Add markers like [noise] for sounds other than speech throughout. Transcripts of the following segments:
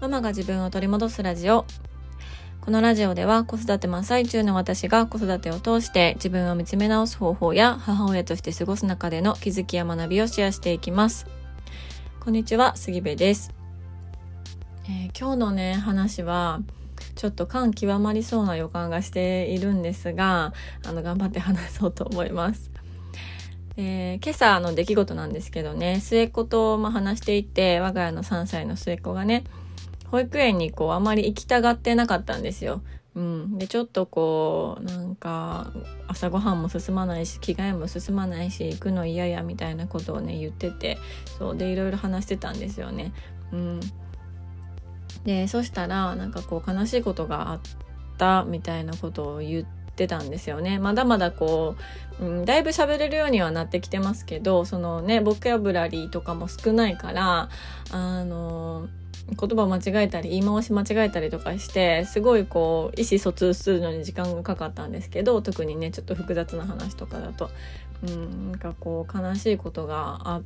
ママが自分を取り戻すラジオ。このラジオでは子育て真っ最中の私が子育てを通して自分を見つめ直す方法や母親として過ごす中での気づきや学びをシェアしていきます。こんにちは杉部です、えー、今日のね話はちょっと感極まりそうな予感がしているんですがあの頑張って話そうと思います。えー、今朝の出来事なんですけどね末っ子と、まあ、話していて我が家の3歳の末っ子がね保育園にこうあまり行きたがってなかったんですよ。うん、でちょっとこうなんか朝ごはんも進まないし着替えも進まないし行くの嫌やみたいなことをね言っててそうでいろいろ話してたんですよね。うん、でそしたらなんかこう悲しいことがあったみたいなことを言ってたんですよね。まだまだこう、うん、だいぶ喋れるようにはなってきてますけどそのねボキャブラリーとかも少ないからあの言葉間違えたり言い回し間違えたりとかしてすごいこう意思疎通するのに時間がかかったんですけど特にねちょっと複雑な話とかだとうんなんかこう悲しいことがあっ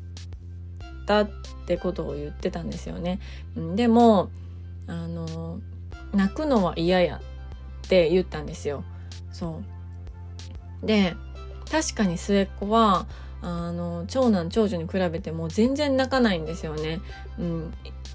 たってことを言ってたんですよね。でもあの泣くのは嫌やって言ったんですよ。そうで確かに末っ子はあの長男長女に比べても全然泣かないんですよね。うん、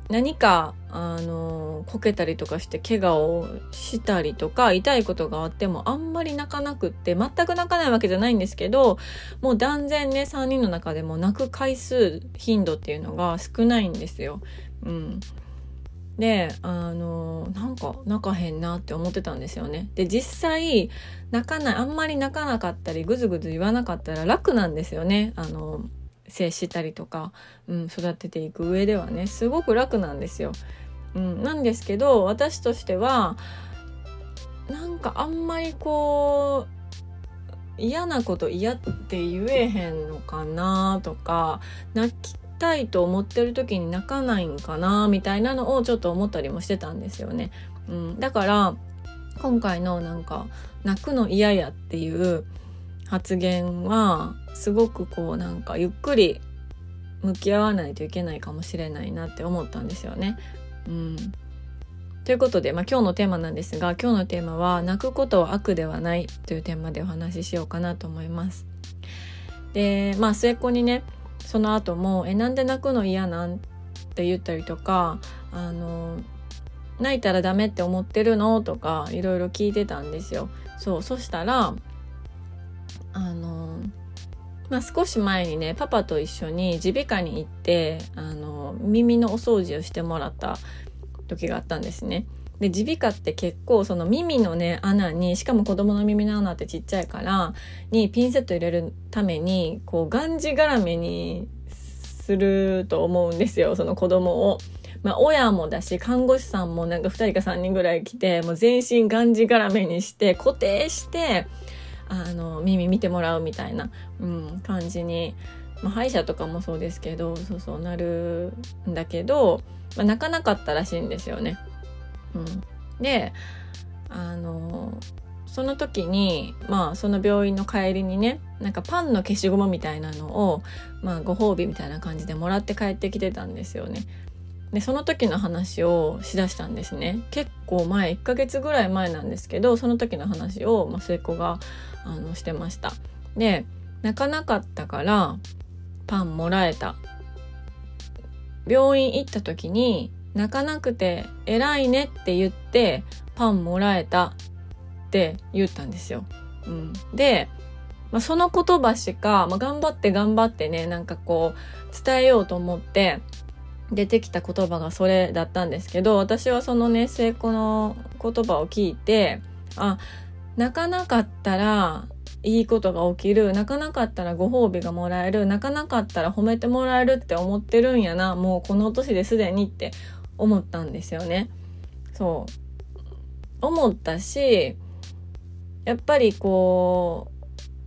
何かあのこけたりとかして怪我をしたりとか痛いことがあってもあんまり泣かなくって全く泣かないわけじゃないんですけどもう断然ね3人の中でも泣く回数頻度っていうのが少ないんですよ。うん、であのなんか泣かへんなって思ってたんですよね。で実際泣かないあんまり泣かなかったりぐずぐず言わなかったら楽なんですよね。あの接したりとか、うん、育てていく上ではねすごく楽なんですよ。うん、なんですけど私としてはなんかあんまりこう嫌なこと嫌って言えへんのかなとか泣きたいと思ってる時に泣かないんかなみたいなのをちょっと思ったりもしてたんですよね。うん、だから今回のなんか泣くの嫌やっていう発言はすごくこうなんかゆっくり向き合わないといけないかもしれないなって思ったんですよね。うん、ということで、まあ、今日のテーマなんですが今日のテーマは「泣くことは悪ではない」というテーマでお話ししようかなと思います。でまあ末っ子にねその後も「えなんで泣くの嫌なん?」って言ったりとか「あの泣いたらダメって思ってるの?」とかいろいろ聞いてたんですよ。そうそしたらあのまあ、少し前にねパパと一緒に耳鼻科に行ってあの耳のお掃除をしてもらった時があったんですね。で耳鼻科って結構その耳のね穴にしかも子供の耳の穴ってちっちゃいからにピンセット入れるためにこうがんじがらめにすると思うんですよその子供を。まあ、親もだし看護師さんもなんか2人か3人ぐらい来てもう全身がんじがらめにして固定してあの耳見てもらうみたいな、うん、感じに、まあ、歯医者とかもそうですけどそうそうなるんだけど、まあ、泣かなかったらしいんですよね。うん、であのその時にまあその病院の帰りにねなんかパンの消しゴムみたいなのを、まあ、ご褒美みたいな感じでもらって帰ってきてたんですよね。でその時の話をしだしたんですね。結構前1ヶ月ぐらい前なんですけどその時の話を、ま、末っ子があのしてました。で泣かなかったからパンもらえた。病院行った時に泣かなくて偉いねって言ってパンもらえたって言ったんですよ。うん、で、まあ、その言葉しか、まあ、頑張って頑張ってねなんかこう伝えようと思って出てきた言葉がそれだったんですけど私はそのね末っ子の言葉を聞いてあ泣かなかったらいいことが起きる泣かなかったらご褒美がもらえる泣かなかったら褒めてもらえるって思ってるんやなもうこの年ですでにって思ったんですよね。そう思ったしやっぱりこ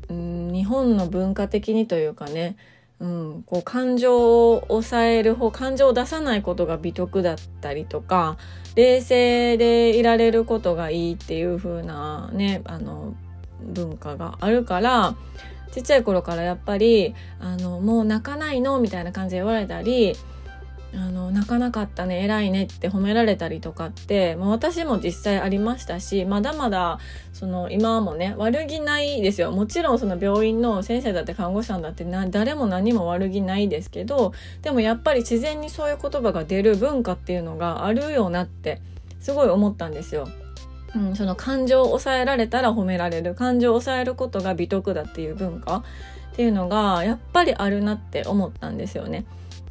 う、うん、日本の文化的にというかねうん、こう感情を抑える方感情を出さないことが美徳だったりとか冷静でいられることがいいっていう風なねあの文化があるからちっちゃい頃からやっぱりあのもう泣かないの？みたいな感じで言われたりあの泣かなかったね偉いねって褒められたりとかって、まあ、私も実際ありましたしまだまだその今もね悪気ないですよもちろんその病院の先生だって看護師さんだってな誰も何も悪気ないですけどでもやっぱり自然にそういう言葉が出る文化っていうのがあるよなってすごい思ったんですよ。うん、その感情を抑えられたら褒められる感情を抑えることが美徳だっていう文化っていうのがやっぱりあるなって思ったんですよね。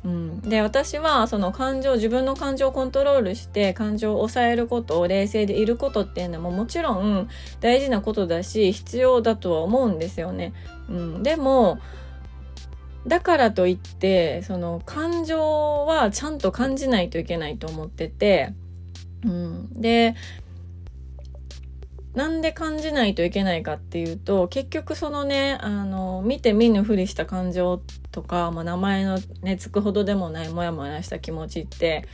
うん、で私はその感情自分の感情をコントロールして感情を抑えることを冷静でいることっていうのももちろん大事なことだし必要だとは思うんですよね。うん、でもだからといってその感情はちゃんと感じないといけないと思ってて、うん、でなんで感じないといけないかっていうと結局そのねあの見て見ぬふりした感情とか、まあ、名前のねつくほどでもないモヤモヤした気持ちって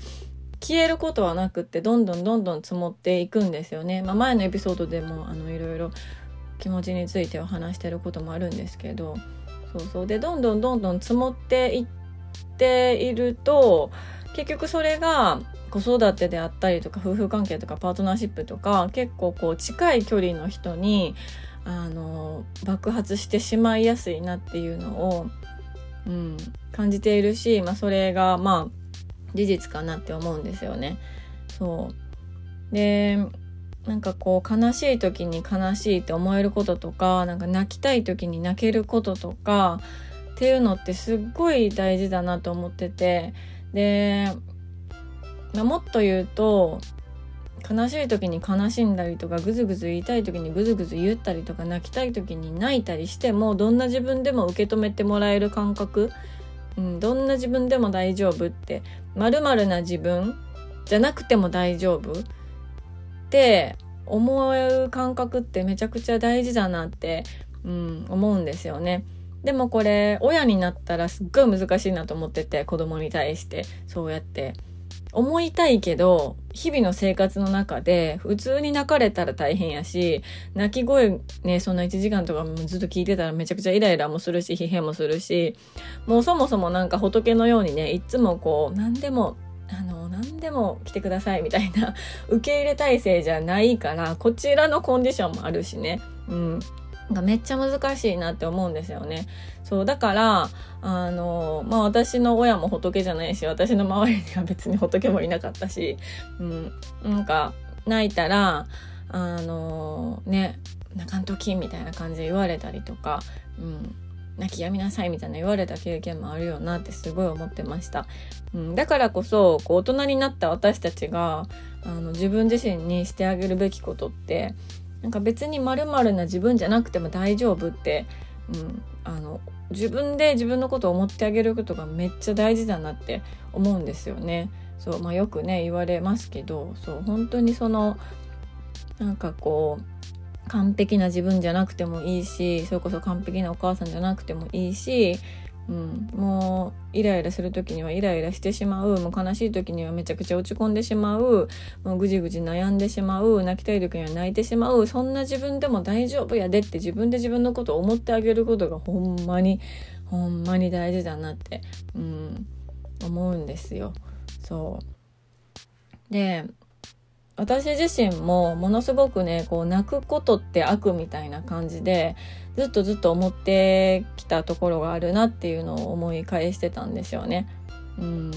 消えることはなくってどんどんどんどん積もっていくんですよね。まあ、前のエピソードでもあのいろいろ気持ちについては話してることもあるんですけどそうそうでどんどんどんどん積もっていっていると結局それが子育てであったりとか夫婦関係とかパートナーシップとか結構こう近い距離の人にあの爆発してしまいやすいなっていうのを、うん、感じているし、まあ、それがまあ事実かなって思うんですよね。そうでなんかこう悲しい時に悲しいって思えることとかなんか泣きたい時に泣けることとかっていうのってすっごい大事だなと思っててでまあ、もっと言うと悲しい時に悲しんだりとかぐずぐず言いたい時にぐずぐず言ったりとか泣きたい時に泣いたりしてもどんな自分でも受け止めてもらえる感覚、うん、どんな自分でも大丈夫ってまるな自分じゃなくても大丈夫って思う感覚ってめちゃくちゃ大事だなって、うん、思うんですよね。でもこれ親になったらすっごい難しいなと思ってて子供に対してそうやって思いたいけど、日々の生活の中で普通に泣かれたら大変やし、泣き声ね、そんな1時間とかずっと聞いてたらめちゃくちゃイライラもするし、疲弊もするし、もうそもそもなんか仏のようにね、いつもこう、何でも、あの、何でも来てくださいみたいな [laughs] 受け入れ体制じゃないから、こちらのコンディションもあるしね。うん。がめっちゃ難しいなって思うんですよね。そうだからあのまあ私の親も仏じゃないし私の周りには別に仏もいなかったし、うん、なんか泣いたらあのね泣かんときみたいな感じで言われたりとか、うん、泣きやみなさいみたいな言われた経験もあるよなってすごい思ってました。うん、だからこそこう大人になった私たちがあの自分自身にしてあげるべきことってなんか別にまるな自分じゃなくても大丈夫って、うん、あの自分で自分のことを思ってあげることがめっちゃ大事だなって思うんですよね。そうまあ、よくね言われますけどそう本当にそのなんかこう完璧な自分じゃなくてもいいしそれこそ完璧なお母さんじゃなくてもいいしうん、もうイライラする時にはイライラしてしまう。もう悲しい時にはめちゃくちゃ落ち込んでしまう。もうぐじぐじ悩んでしまう。泣きたい時には泣いてしまう。そんな自分でも大丈夫やでって自分で自分のことを思ってあげることがほんまにほんまに大事だなって、うん、思うんですよ。そう。で私自身もものすごくねこう泣くことって悪みたいな感じでずっとずっと思ってきたところがあるなっていうのを思い返してたんですよね。うん、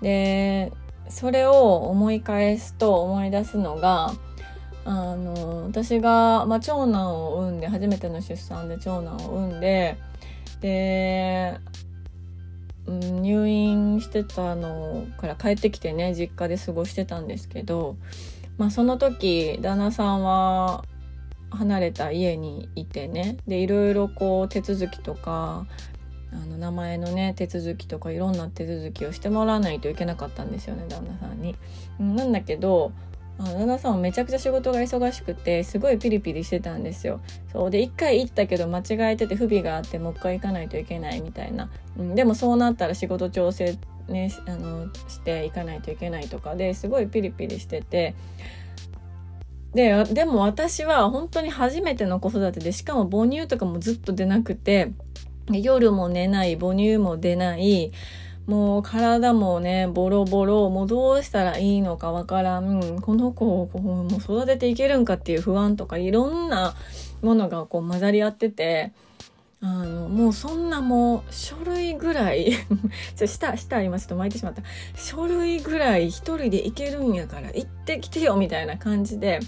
でそれを思い返すと思い出すのがあの私が、まあ、長男を産んで初めての出産で長男を産んでで、うん、入院してたのから帰ってきてね実家で過ごしてたんですけど、まあ、その時旦那さんは離れた家にいてねでいろいろこう手続きとかあの名前のね手続きとかいろんな手続きをしてもらわないといけなかったんですよね旦那さんに。なんだけどあの旦那さんもめちゃくちゃ仕事が忙しくてすごいピリピリしてたんですよ。そうで一回行ったけど間違えてて不備があってもう一回行かないといけないみたいな、うん、でもそうなったら仕事調整ねあのしていかないといけないとか。ですごいピリピリしてて。で、でも私は本当に初めての子育てで、しかも母乳とかもずっと出なくて、夜も寝ない、母乳も出ない、もう体もねボロボロもうどうしたらいいのかわからん。この子をこうもう育てていけるんかっていう不安とかいろんなものがこう混ざり合っててあのもうそんなもう書類ぐらい [laughs] ちょ下下今ちょっと巻いてしまった。書類ぐらい一人で行けるんやから行ってきてよみたいな感じで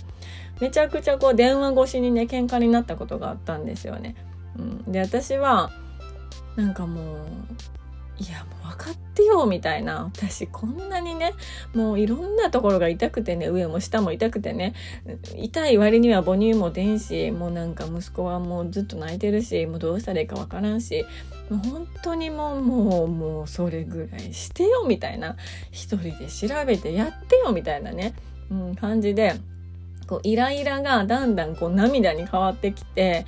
めちゃくちゃこう電話越しにね喧嘩になったことがあったんですよね。うん、で私はなんかもういやもう分かってよみたいな。私こんなにねもういろんなところが痛くてね上も下も痛くてね痛い割には母乳も出んしもうなんか息子はもうずっと泣いてるしもうどうしたらいいか分からんしもう本当にもうもうもうそれぐらいしてよみたいな。一人で調べてやってよみたいなね、うん、感じでこうイライラがだんだんこう涙に変わってきて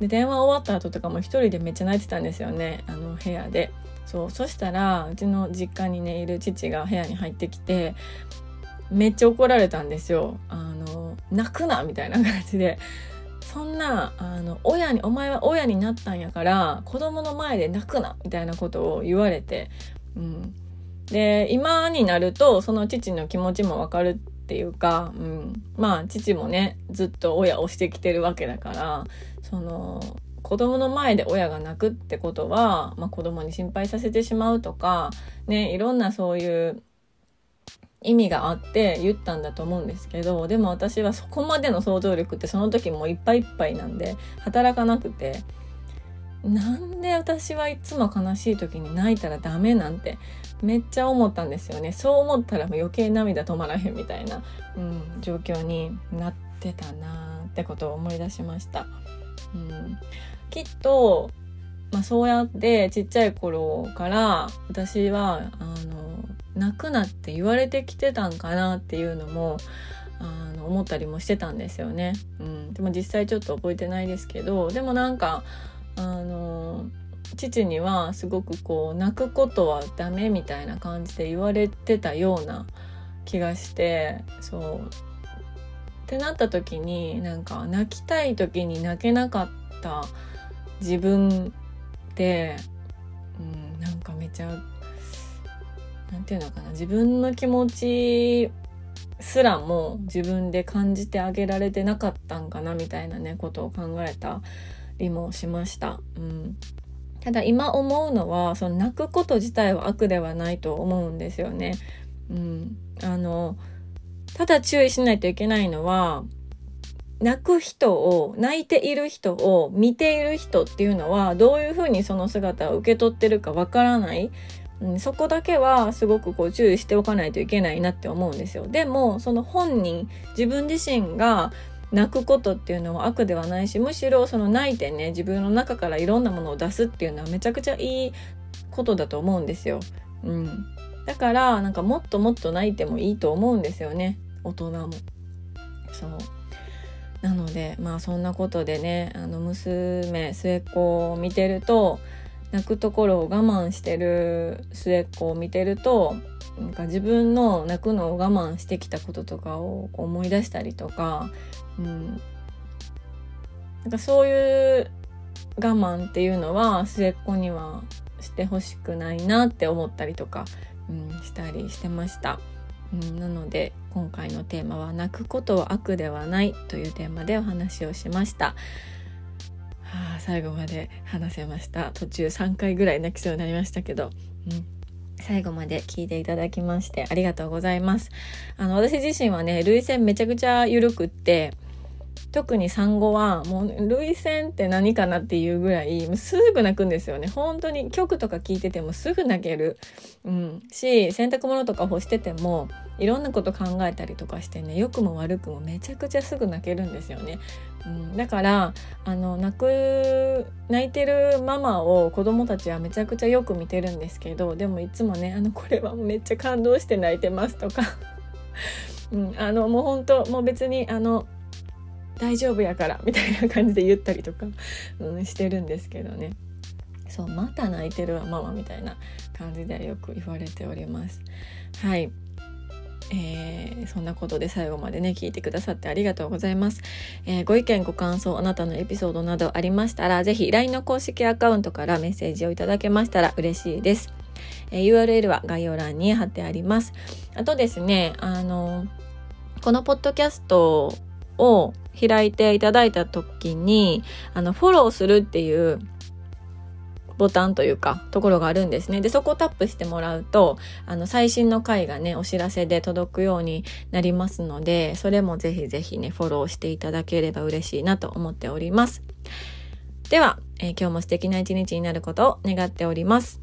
で電話終わった後とかも一人でめっちゃ泣いてたんですよねあの部屋で。そうそしたらうちの実家にねいる父が部屋に入ってきてめっちゃ怒られたんですよ。あの泣くなみたいな感じで。そんなあの親にお前は親になったんやから子供の前で泣くなみたいなことを言われて、うん、で今になるとその父の気持ちもわかるっていうか、うん、まあ父もねずっと親をしてきてるわけだからその子供の前で親が泣くってことは、まあ、子供に心配させてしまうとか、ね、いろんなそういう意味があって言ったんだと思うんですけどでも私はそこまでの想像力ってその時もいっぱいいっぱいなんで働かなくてなんで私はいつも悲しい時に泣いたらダメなんてめっちゃ思ったんですよねそう思ったら余計涙止まらへんみたいな、うん、状況になってたなってことを思い出しました。うん、きっと、まあ、そうやってちっちゃい頃から私はあの泣くなって言われてきてたんかなっていうのもあの思ったりもしてたんですよね。うん、でも実際ちょっと覚えてないですけどでもなんかあの父にはすごくこう泣くことはダメみたいな感じで言われてたような気がしてそうってなった時になんか泣きたい時に泣けなかった自分ってうんなんかめちゃなんていうのかな自分の気持ちすらも自分で感じてあげられてなかったんかなみたいなねことを考えたりもしました。うん、ただ今思うのはその泣くこと自体は悪ではないと思うんですよね。うん、あのただ注意しないといけないのは泣く人を泣いている人を見ている人っていうのはどういうふうにその姿を受け取ってるかわからない、うん、そこだけはすごくこう注意しておかないといけないなって思うんですよでもその本人自分自身が泣くことっていうのは悪ではないしむしろその泣いてね自分の中からいろんなものを出すっていうのはめちゃくちゃいいことだと思うんですよ。うん、だからなんかもっともっと泣いてもいいと思うんですよね大人も。そうなのでまあそんなことでねあの娘末っ子を見てると泣くところを我慢してる末っ子を見てるとなんか自分の泣くのを我慢してきたこととかを思い出したりとか、うん、なんかそういう我慢っていうのは末っ子にはしてほしくないなって思ったりとか、うん、したりしてました。うん、なので今回のテーマは「泣くことは悪ではない」というテーマでお話をしました。はあ、最後まで話せました途中3回ぐらい泣きそうになりましたけど、うん、最後まで聞いていただきましてありがとうございます。あの私自身はね涙腺めちゃくちゃ緩くって特に産後はもう涙腺って何かなっていうぐらいすぐ泣くんですよね。本当に曲とか聴いててもすぐ泣ける、うん、し洗濯物とか干しててもいろんなこと考えたりとかしてね良くも悪くもめちゃくちゃすぐ泣けるんですよね、うん、だからあの泣く泣いてるママを子供たちはめちゃくちゃよく見てるんですけどでもいつもね「あのこれはめっちゃ感動して泣いてます」とか。[laughs] うん、あのもう本当もう別にあの大丈夫やからみたいな感じで言ったりとか、うん、してるんですけどね。そうまた泣いてるわママみたいな感じでよく言われております。はい。えー、そんなことで最後までね聞いてくださってありがとうございます、えー、ご意見ご感想あなたのエピソードなどありましたら是非 LINE の公式アカウントからメッセージをいただけましたら嬉しいです。えー、URL は概要欄に貼ってあります。あとですね、あの、このポッドキャストを開いていただいた時に、あの、フォローするっていうボタンというか、ところがあるんですね。で、そこをタップしてもらうと、あの、最新の回がね、お知らせで届くようになりますので、それもぜひぜひね、フォローしていただければ嬉しいなと思っております。では、えー、今日も素敵な一日になることを願っております。